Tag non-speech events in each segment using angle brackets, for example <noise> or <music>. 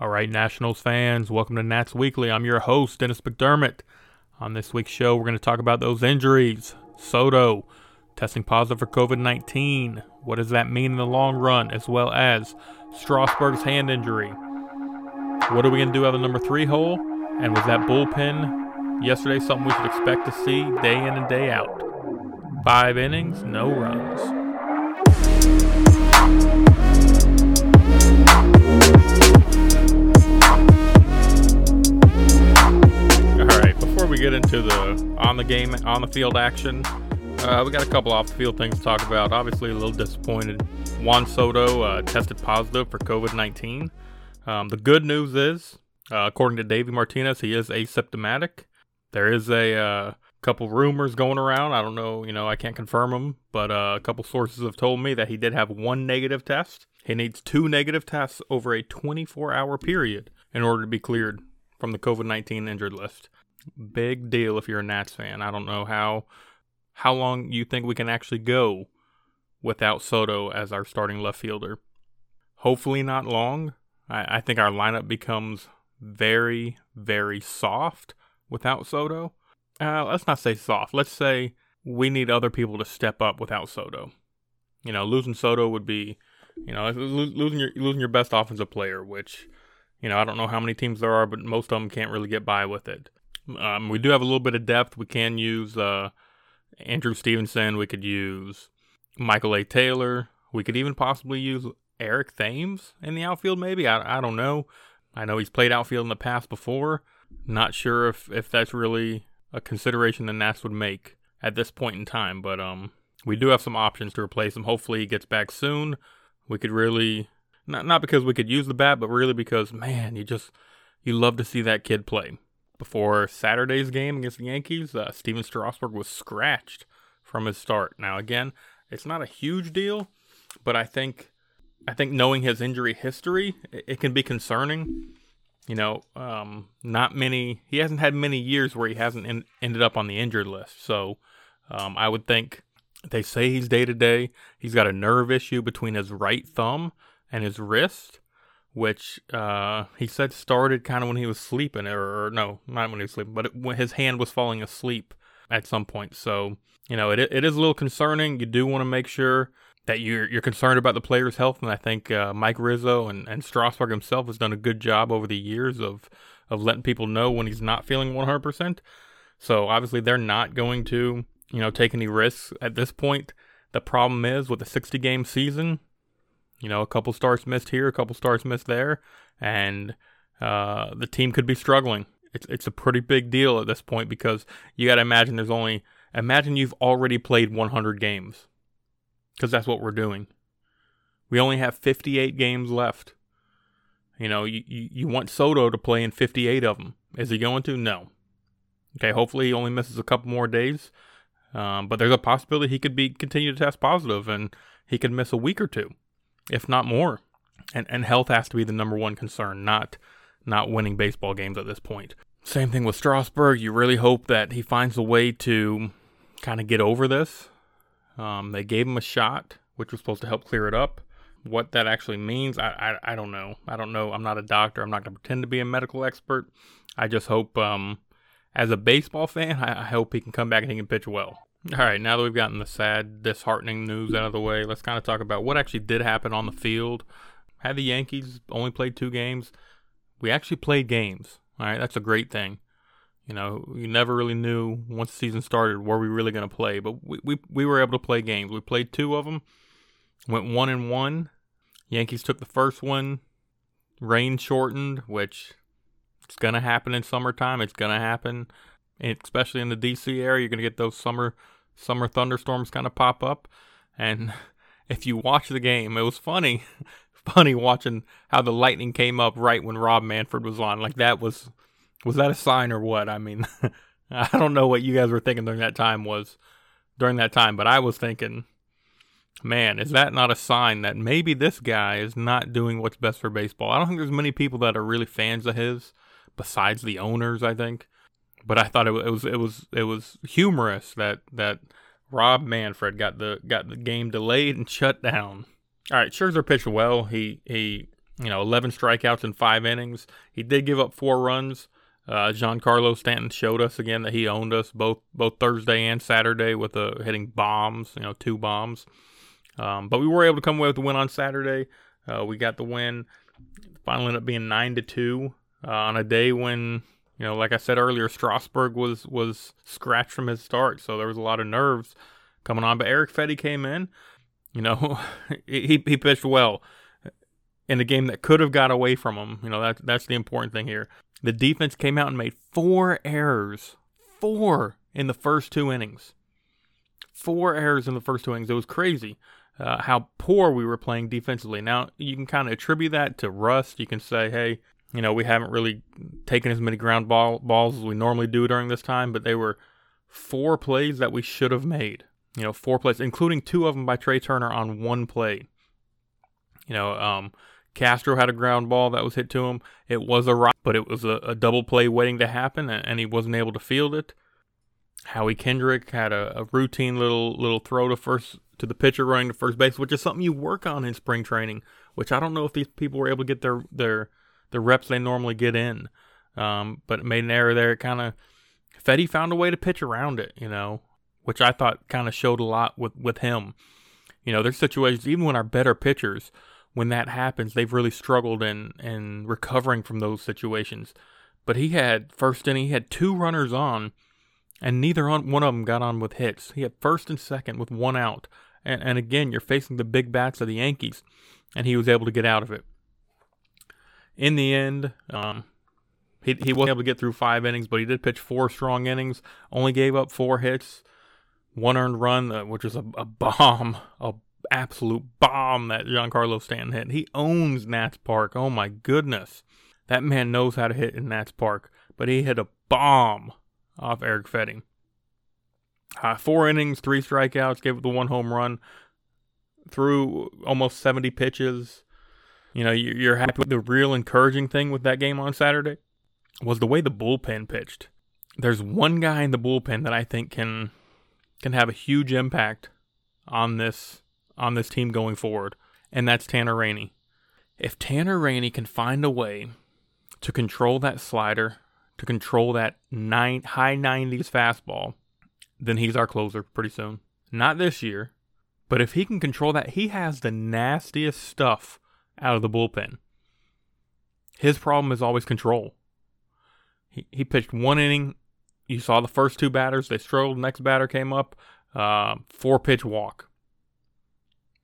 All right, Nationals fans, welcome to Nats Weekly. I'm your host, Dennis McDermott. On this week's show, we're going to talk about those injuries. Soto testing positive for COVID 19. What does that mean in the long run, as well as Strasburg's hand injury? What are we going to do out of the number three hole? And was that bullpen yesterday something we should expect to see day in and day out? Five innings, no runs. We get into the on the game, on the field action, uh, we got a couple off the field things to talk about. Obviously, a little disappointed. Juan Soto uh, tested positive for COVID 19. Um, the good news is, uh, according to Davey Martinez, he is asymptomatic. There is a uh, couple rumors going around. I don't know, you know, I can't confirm them, but uh, a couple sources have told me that he did have one negative test. He needs two negative tests over a 24 hour period in order to be cleared from the COVID 19 injured list. Big deal if you're a Nats fan. I don't know how how long you think we can actually go without Soto as our starting left fielder. Hopefully not long. I, I think our lineup becomes very, very soft without Soto. Uh, let's not say soft. Let's say we need other people to step up without Soto. You know, losing Soto would be, you know, losing your losing your best offensive player, which, you know, I don't know how many teams there are, but most of them can't really get by with it. Um, we do have a little bit of depth. We can use uh, Andrew Stevenson. We could use Michael A. Taylor. We could even possibly use Eric Thames in the outfield, maybe. I, I don't know. I know he's played outfield in the past before. Not sure if, if that's really a consideration the Nats would make at this point in time, but um, we do have some options to replace him. Hopefully, he gets back soon. We could really not not because we could use the bat, but really because man, you just you love to see that kid play before Saturday's game against the Yankees, uh, Stephen Strasburg was scratched from his start. Now, again, it's not a huge deal, but I think I think knowing his injury history, it, it can be concerning. You know, um, not many. He hasn't had many years where he hasn't in, ended up on the injured list. So, um, I would think they say he's day to day. He's got a nerve issue between his right thumb and his wrist which uh, he said started kind of when he was sleeping, or, or, no, not when he was sleeping, but it, when his hand was falling asleep at some point. So you know, it it is a little concerning. You do want to make sure that you're you're concerned about the player's health, and I think uh, Mike Rizzo and and Strasburg himself has done a good job over the years of of letting people know when he's not feeling 100%. So obviously they're not going to you know take any risks at this point. The problem is with a 60 game season, you know, a couple starts missed here, a couple starts missed there, and uh, the team could be struggling. It's it's a pretty big deal at this point because you got to imagine there's only imagine you've already played 100 games because that's what we're doing. We only have 58 games left. You know, you, you, you want Soto to play in 58 of them. Is he going to? No. Okay, hopefully he only misses a couple more days. Um, but there's a possibility he could be continue to test positive and he could miss a week or two if not more. And and health has to be the number one concern, not not winning baseball games at this point. Same thing with Strasburg. You really hope that he finds a way to kind of get over this. Um, they gave him a shot, which was supposed to help clear it up. What that actually means, I, I, I don't know. I don't know. I'm not a doctor. I'm not going to pretend to be a medical expert. I just hope, um, as a baseball fan, I, I hope he can come back and he can pitch well. All right, now that we've gotten the sad, disheartening news out of the way, let's kind of talk about what actually did happen on the field. Had the Yankees only played two games? We actually played games. All right, that's a great thing. You know, you never really knew once the season started were we really going to play, but we, we we were able to play games. We played two of them, went one and one. Yankees took the first one, rain shortened, which it's going to happen in summertime. It's going to happen especially in the DC area, you're going to get those summer summer thunderstorms kind of pop up. And <laughs> if you watch the game, it was funny, <laughs> funny watching how the lightning came up right when Rob Manfred was on. Like that was was that a sign or what? I mean, <laughs> I don't know what you guys were thinking during that time was during that time, but I was thinking, man, is that not a sign that maybe this guy is not doing what's best for baseball? I don't think there's many people that are really fans of his besides the owners, I think but I thought it, was it was it was humorous that that Rob Manfred got the got the game delayed and shut down. All right, Scherzer pitched well. He he you know, 11 strikeouts in five innings. He did give up four runs. Uh, Giancarlo Stanton showed us again that he owned us both both Thursday and Saturday with uh, hitting bombs, you know, two bombs. Um, but we were able to come away with the win on Saturday. Uh, we got the win. Finally ended up being nine to two uh, on a day when you know, like I said earlier, Strasburg was was scratched from his start, so there was a lot of nerves coming on. But Eric Fedde came in. You know, <laughs> he he pitched well in a game that could have got away from him. You know, that's that's the important thing here. The defense came out and made four errors, four in the first two innings. Four errors in the first two innings. It was crazy uh, how poor we were playing defensively. Now you can kind of attribute that to rust. You can say, hey, you know, we haven't really taken as many ground ball balls as we normally do during this time, but they were four plays that we should have made. You know, four plays, including two of them by Trey Turner on one play. You know, um, Castro had a ground ball that was hit to him. It was a rock, but it was a, a double play waiting to happen, and, and, he wasn't able to field it. Howie Kendrick had a, a, routine little little throw to first to the pitcher running to first base, which is something you work on in spring training. Which I don't know if these people were able to get their their the reps they normally get in. Um, but made an error there. It Kind of Fedde found a way to pitch around it, you know, which I thought kind of showed a lot with with him. You know, there's situations even when our better pitchers, when that happens, they've really struggled in in recovering from those situations. But he had first inning, he had two runners on, and neither on, one of them got on with hits. He had first and second with one out, and and again, you're facing the big bats of the Yankees, and he was able to get out of it in the end, um, he he wasn't able to get through five innings, but he did pitch four strong innings. Only gave up four hits, one earned run, uh, which was a, a bomb, a absolute bomb that Giancarlo Stanton hit. He owns Nats Park. Oh my goodness, that man knows how to hit in Nats Park. But he hit a bomb off Eric Fedde. Uh, four innings, three strikeouts, gave up the one home run, threw almost 70 pitches. You know, you're happy with the real encouraging thing with that game on Saturday was the way the bullpen pitched. There's one guy in the bullpen that I think can can have a huge impact on this on this team going forward, and that's Tanner Rainey. If Tanner Rainey can find a way to control that slider, to control that nine, high 90s fastball, then he's our closer pretty soon. Not this year, but if he can control that, he has the nastiest stuff out of the bullpen. His problem is always control. He, he pitched one inning. You saw the first two batters. They struggled. Next batter came up. Uh, four pitch walk.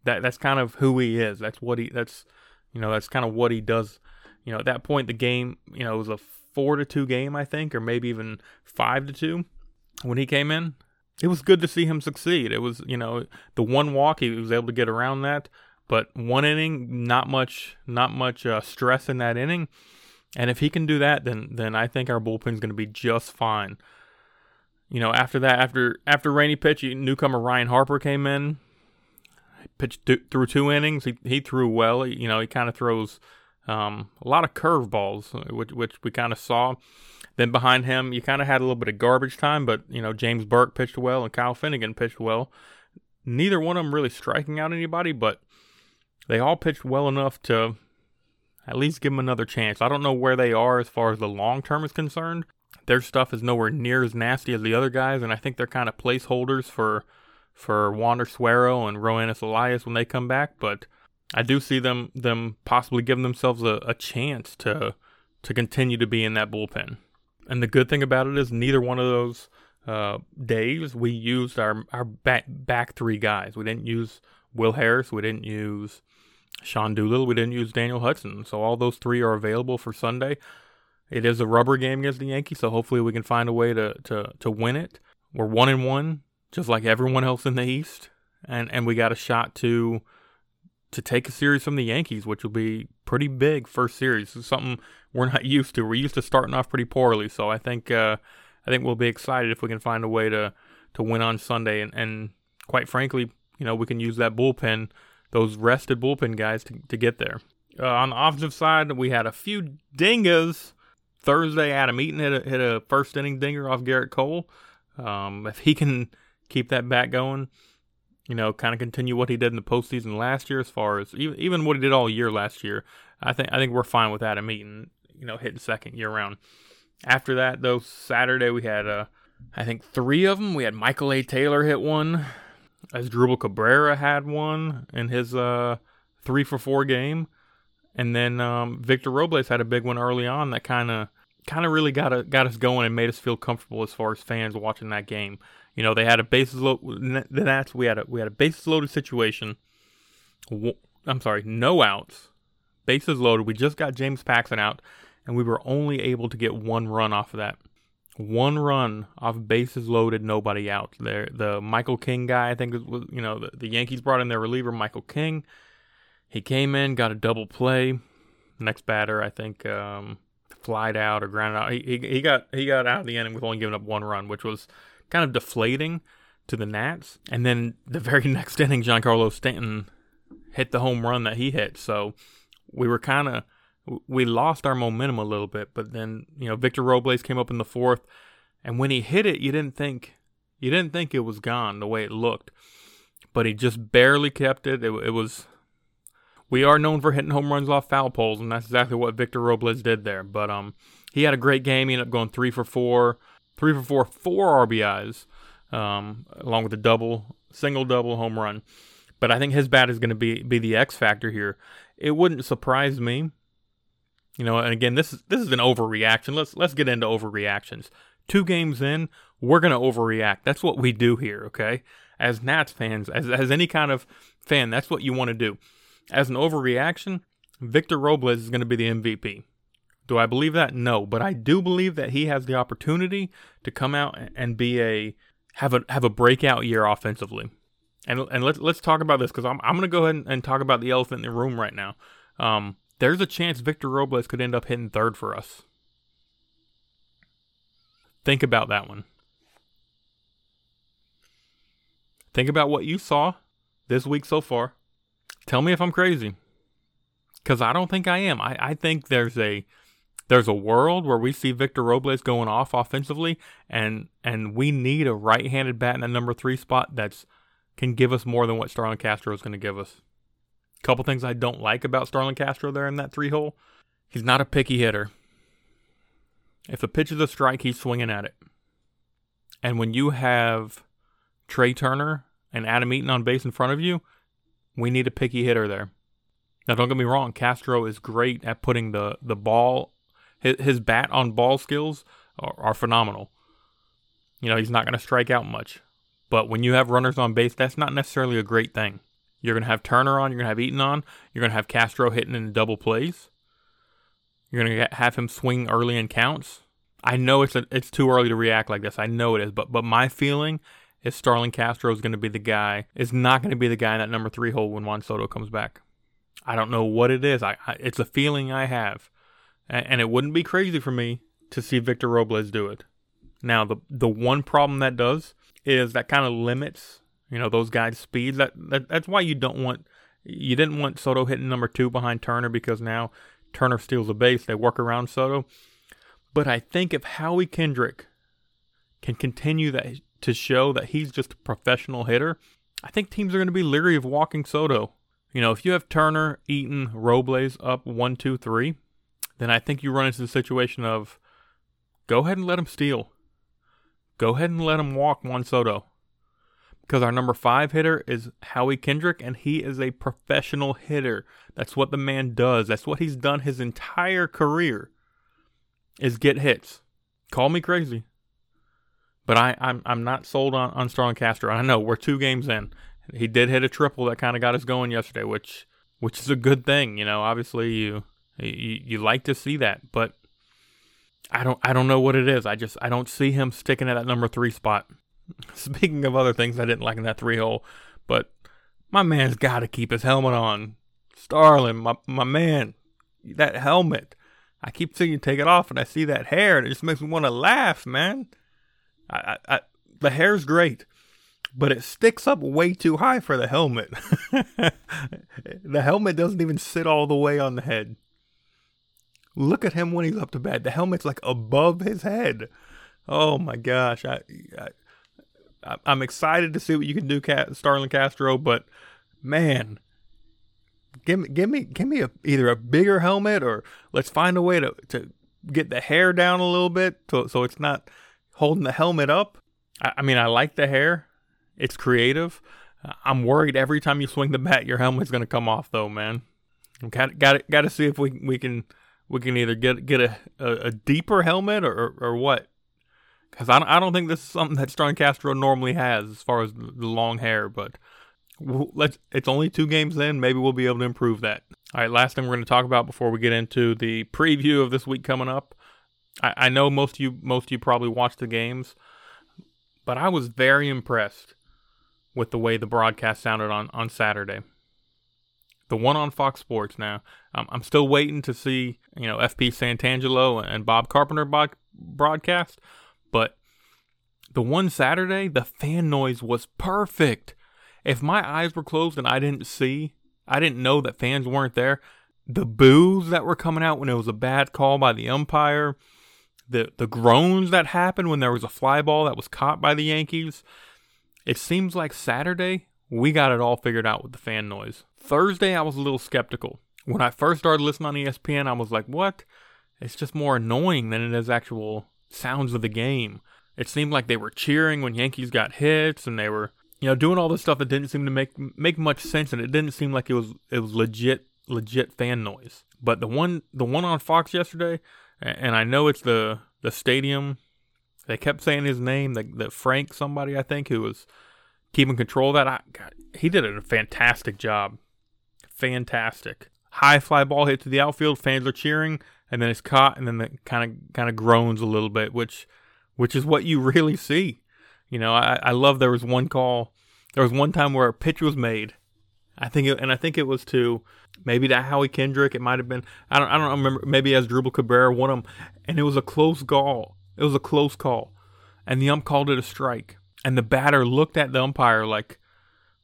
That that's kind of who he is. That's what he. That's you know that's kind of what he does. You know at that point the game you know was a four to two game I think or maybe even five to two when he came in. It was good to see him succeed. It was you know the one walk he was able to get around that. But one inning, not much, not much uh, stress in that inning. And if he can do that, then then I think our bullpen's going to be just fine. You know, after that, after after Rainey pitch, newcomer Ryne Harper came in, pitched th- through two innings. He he threw well. You know, he kind of throws um, a lot of curveballs, uh, which which we kind of saw. Then behind him, you kind of had a little bit of garbage time, but you know James Bourque pitched well and Kyle Finnegan pitched well. Neither one of them really striking out anybody, but they all pitched well enough to at least give them another chance. I don't know where they are as far as the long term is concerned. Their stuff is nowhere near as nasty as the other guys, and I think they're kind of placeholders for for Wander Suero and Roenis Elias when they come back. But I do see them them possibly giving themselves a, a chance to to continue to be in that bullpen. And the good thing about it is neither one of those uh, days we used our our back back three guys. We didn't use Will Harris. We didn't use Sean Doolittle. We didn't use Daniel Hudson. So all those three are available for Sunday. It is a rubber game against the Yankees, so hopefully we can find a way to to to win it. We're one and one, just like everyone else in the East, and and we got a shot to to take a series from the Yankees, which will be pretty big first series. It's something we're not <laughs> used to. We're used to starting off pretty poorly, so I think uh, I think we'll be excited if we can find a way to to win on Sunday, and, and quite frankly, you know, we can use that bullpen those rested bullpen guys to, to get there. Uh, on the offensive side, we had a few dingers. Thursday, Adam Eaton hit a, hit a first inning dinger off Gerrit Cole. Um, if he can keep that back going, you know, kind of continue what he did in the postseason last year, as far as even, even what he did all year last year, I think I think we're fine with Adam Eaton, you know, hitting second year round. After that, though, Saturday we had uh, I think three of them. We had Michael A. Taylor hit one, Asdrubal Cabrera had one in his uh, three for four game, and then um, Victor Robles had a big one early on that kind of kind of really got a, got us going and made us feel comfortable as far as fans watching that game. You know, they had a bases load. The Nats we had a we had a bases loaded situation. I'm sorry, no outs, bases loaded. We just got James Paxton out, and we were only able to get one run off of that. One run off bases loaded, nobody out. There, the Michael King guy, I think was you know the, the Yankees brought in their reliever Michael King. He came in, got a double play. Next batter, I think, um, flied out or grounded out. He, he, he got he got out of the inning with only giving up one run, which was kind of deflating to the Nats. And then the very <laughs> next inning, Giancarlo Stanton hit the home run that he hit. So we were kind of we lost our momentum a little bit. But then you know Victor Robles came up in the fourth, and when he hit it, you didn't think you didn't think it was gone the way it looked, but he just barely kept it. It, it was. We are known for hitting home runs off foul poles, and that's exactly what Victor Robles did there. But um, he had a great game. He ended up going three for four three for four, four RBIs, um, along with a double, single double home run. But I think his bat is going to be be the X factor here. It wouldn't surprise me, you know. And again, this is this is an overreaction. Let's let's get into overreactions. Two games in, we're to overreact. That's what we do here, okay? As Nats fans, as as any kind of fan, that's what you want to do. As an overreaction, Victor Robles is to be the MVP. Do I believe that? No, but I do believe that he has the opportunity to come out and be a have a have a breakout year offensively. And and let's let's talk about this because I'm I'm gonna go ahead and, and, talk about the elephant in the room right now. Um, there's a chance Victor Robles could end up hitting third for us. Think about that one. Think about what you saw this week so far. Tell me if I'm crazy. Because I don't think I am. I, I think there's a there's a world where we see Victor Robles going off offensively, and and we need a right-handed bat in the number three spot that's can give us more than what Starlin Castro is going to give us. Couple things I don't like about Starlin Castro there in that three hole. He's not a picky hitter. If the pitch is a strike, he's swinging at it. And when you have Trey Turner and Adam Eaton on base in front of you, we need a picky hitter there. Now, don't get me wrong, Castro is great at putting the, the ball his, his bat on ball skills are, are phenomenal. You know, he's not going to strike out much. But when you have runners on base, that's not necessarily a great thing. You're going to have Turner on, you're going to have Eaton on, you're going to have Castro hitting in double plays. You're going to have him swing early in counts. I know it's a, it's too early to react like this. I know it is, but but my feeling is Starlin Castro is going to be the guy. Is not going to be the guy in that number three hole when Juan Soto comes back. I don't know what it is. I, I it's a feeling I have and it wouldn't be crazy for me to see Victor Robles do it. Now, the the one problem that does is that kind of limits, you know, those guys' speeds. That, that that's why you don't want you didn't want Soto hitting number two behind Turner because now Turner steals a base. They work around Soto. But I think if Howie Kendrick can continue that to show that he's just a professional hitter, I think teams are going to be leery of walking Soto. You know, if you have Turner, Eaton, Robles up one, two, three, then I think you run into the situation of go ahead and let him steal. Go ahead and let him walk Juan Soto. Because our number five hitter is Howie Kendrick, and he is a professional hitter. That's what the man does. That's what he's done his entire career is get hits. Call me crazy. But I, I'm I'm not sold on, on Starlin Castro. I know we're two games in. He did hit a triple that kind of got us going yesterday, which which is a good thing. You know, obviously you you, you like to see that, but I don't I don't know what it is. I just I don't see him sticking at that number three spot. <laughs> Speaking of other things I didn't like in that three hole, but my man's got to keep his helmet on. Starlin, my my man, that helmet. I keep seeing you take it off, and I see that hair, and it just makes me want to laugh, man. I, I, I the hair's great, but it sticks up way too high for the helmet. <laughs> the helmet doesn't even sit all the way on the head. Look at him when he's up to bat. The helmet's like above his head. Oh my gosh. I, I I'm excited to see what you can do, Starlin Castro, but man, Give me, give me, give me a, either a bigger helmet or let's find a way to, to get the hair down a little bit so, so it's not holding the helmet up. I, I mean, I like the hair. It's creative. I'm worried every time you swing the bat, your helmet's going to come off, though, man. Got got got to see if we we can we can either get get a, a, a deeper helmet or, or, or what. Because I don't, I don't think this is something that Starlin Castro normally has as far as the long hair, but let's it's only two games in. Maybe we'll be able to improve that. All right, last thing we're going to talk about before we get into the preview of this week coming up. I, I know most of you most of you probably watched the games, but I was very impressed with the way the broadcast sounded on, on Saturday. The one on Fox Sports now. Um, I'm still waiting to see, you know, FP Santangelo and Bob Carpenter bod- broadcast, but the one Saturday, the fan noise was perfect. If my eyes were closed and I didn't see, I didn't know that fans weren't there, the boos that were coming out when it was a bad call by the umpire, the the groans that happened when there was a fly ball that was caught by the Yankees, it seems like Saturday, we got it all figured out with the fan noise. Thursday, I was a little skeptical. When I first started listening on ESPN, I was like, what? It's just more annoying than it is actual sounds of the game. It seemed like they were cheering when Yankees got hits and they were, you know, doing all this stuff that didn't seem to make make much sense and it didn't seem like it was it was legit legit fan noise. But the one the one on Fox yesterday, and I know it's the the stadium they kept saying his name, that, that Frank, somebody I think, who was keeping control of that. I, God, he did a fantastic job. Fantastic. High fly ball hit to the outfield. Fans are cheering, and then it's caught, and then it kind of kind of groans a little bit, which which is what you <laughs> really see. You know, I, I love there was one call. There was one time where a pitch was made. I think, it, and I think it was to maybe to Howie Kendrick. It might have been. I don't. I don't remember. Maybe Asdrubal Cabrera won them, and it was a close call it was a close call, and the ump called it a strike. And the batter looked at the umpire like,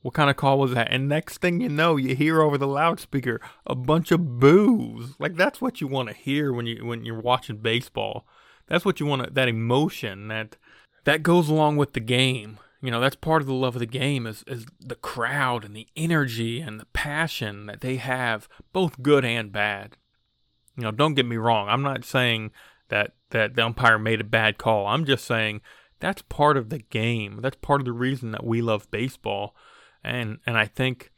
"What kind of call was that?" And next thing you know, you hear over the loudspeaker a bunch of boos. Like that's what you want to hear when you when you're watching baseball. That's what you want. That emotion that that goes along with the game. You know, that's part of the love of the game is is the crowd and the energy and the passion that they have, both good and bad. You know, don't get me wrong. I'm not saying that that the umpire made a bad call. I'm just saying that's part of the game. That's part of the reason that we love baseball. And and I think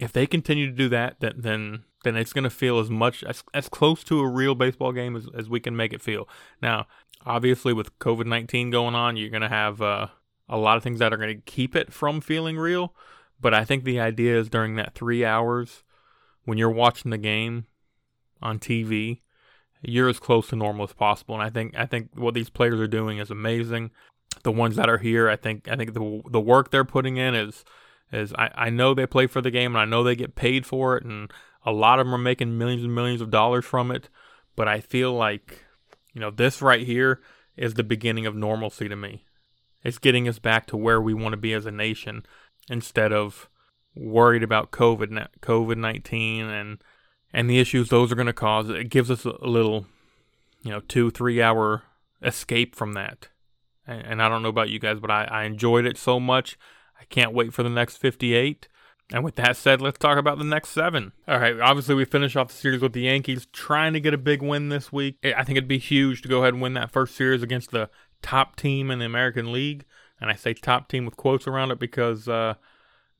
if they continue to do that, then then then it's going to feel as much as as close to a real baseball game as, as we can make it feel. Now, obviously, with COVID nineteen going on, you're going to have uh, a lot of things that are going to keep it from feeling real. But I think the idea is during that three hours when you're watching the game on TV, you're as close to normal as possible. And I think I think what these players are doing is amazing. The ones that are here, I think I think the the work they're putting in is is I, I know they play for the game and I know they get paid for it and a lot of them are making millions and millions of dollars from it. But I feel like, you know, this right here is the beginning of normalcy to me. It's getting us back to where we want to be as a nation instead of worried about COVID COVID nineteen and and the issues those are going to cause. It gives us a little, you know, two, three hour escape from that. And, and I don't know about you guys, but I, I enjoyed it so much. I can't wait for the next 58. And with that said, let's talk about the next seven. All right, obviously, we finish off the series with the Yankees trying to get a big win this week. I think it'd be huge to go ahead and win that first series against the top team in the American League. And I say top team with quotes around it because uh,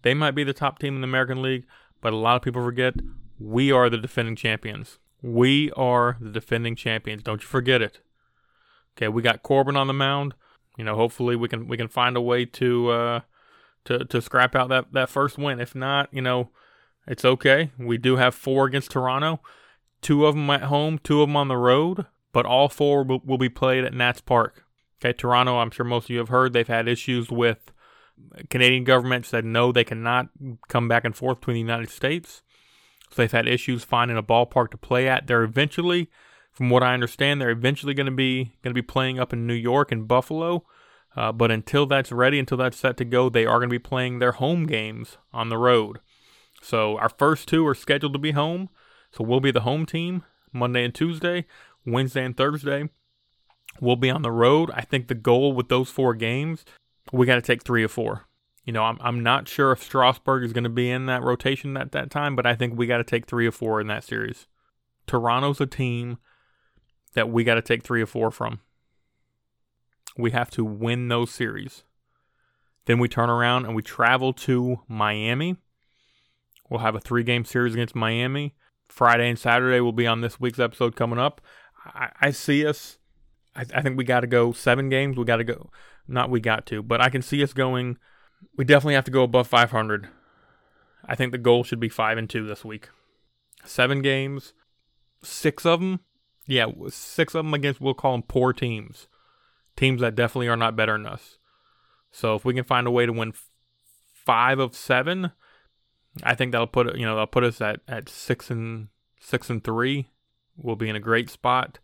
they might be the top team in the American League, but a lot of people forget we are the defending champions. We are the defending champions. Don't you forget it. Okay, we got Corbin on the mound. You know, hopefully we can we can find a way to uh, to to scrap out that that first win. If not, you know, it's okay. We do have four against Toronto, two of them at home, two of them on the road, but all four will, will be played at Nats Park. Okay, Toronto. I'm sure most of you have heard they've had issues with Canadian government said no, they cannot come back and forth between the United States. So they've had issues finding a ballpark to play at. They're eventually, from what I understand, they're eventually going to be going to be playing up in New York and Buffalo. Uh, but until that's ready, until that's set to go, they are going to be playing their home games on the road. So our first two are scheduled to be home. So we'll be the home team Monday and Tuesday, Wednesday and Thursday. We'll be on the road. I think the goal with those four games, we got to take three or four. You know, I'm I'm not sure if Strasburg is going to be in that rotation at that time, but I think we got to take three or four in that series. Toronto's a team that we got to take three or four from. We have to win those series. Then we turn around and we travel to Miami. We'll have a three game series against Miami. Friday and Saturday will be on this week's episode coming up. I, I see us. I, I think we got to go seven games. We got to go. Not we got to, but I can see us going. We definitely have to go above 500. I think the goal should be five and two this week. Seven games, six of them. Yeah, six of them against we'll call them poor teams, teams that definitely are not better than us. So if we can find a way to win five of seven, I think that'll put you know that'll put us at, at six and six and three. We'll be in a great spot,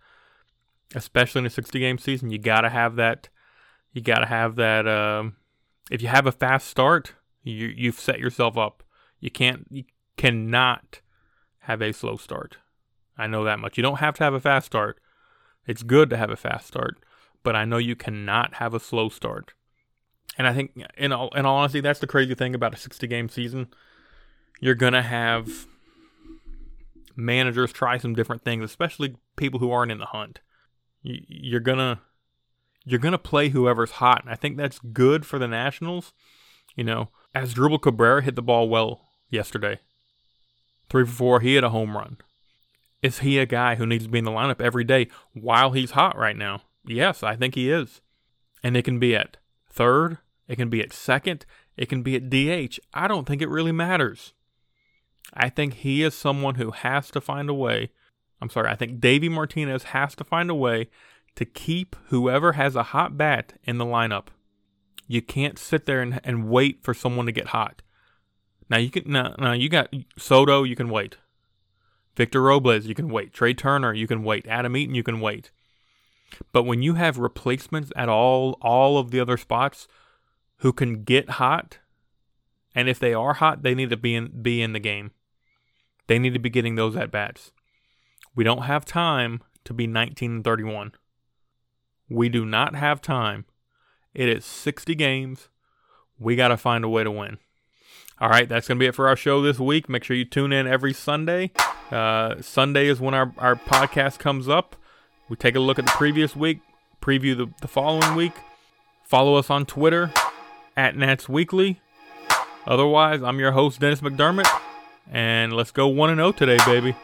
especially in a sixty game season. You gotta have that. You gotta have that. Um, if you have a fast start, you you've set yourself up. You can't. You cannot have a slow start. I know that much. You don't have to have a fast start. It's good to have a fast start, but I know you cannot have a slow start. And I think, in all, in all honesty, that's the crazy thing about a 60 game season. You're going to have managers try some different things, especially people who aren't in the hunt. You're going to. You're gonna play whoever's hot, and I think that's good for the Nationals. You know, Asdrubal Cabrera hit the ball well yesterday, three for four. He hit a home run. Is he a guy who needs to be in the lineup every day while he's hot right now? Yes, I think he is. And it can be at third, it can be at second, it can be at DH. I don't think it really matters. I think he is someone who has to find a way. I'm sorry, I think Davey Martinez has to find a way to keep whoever has a hot bat in the lineup. You can't sit there and, and wait for someone to get hot. Now you can now, now you got Soto, you can wait. Victor Robles, you can wait. Trey Turner, you can wait. Adam Eaton, you can wait. But when you have replacements at all all of the other spots who can get hot, and if they are hot, they need to be in be in the game. They need to be getting those at bats. We don't have time to be 19 and 31. We do not have time. It is 60 games. We got to find a way to win. All right, that's going to be it for our show this week. Make sure you tune in every Sunday. Uh, Sunday is when our, our podcast comes up. We take a look at the previous week, preview the, the following week. Follow us on Twitter at Nats Weekly. Otherwise, I'm your host, Dennis McDermott, and let's go 1 0 today, baby.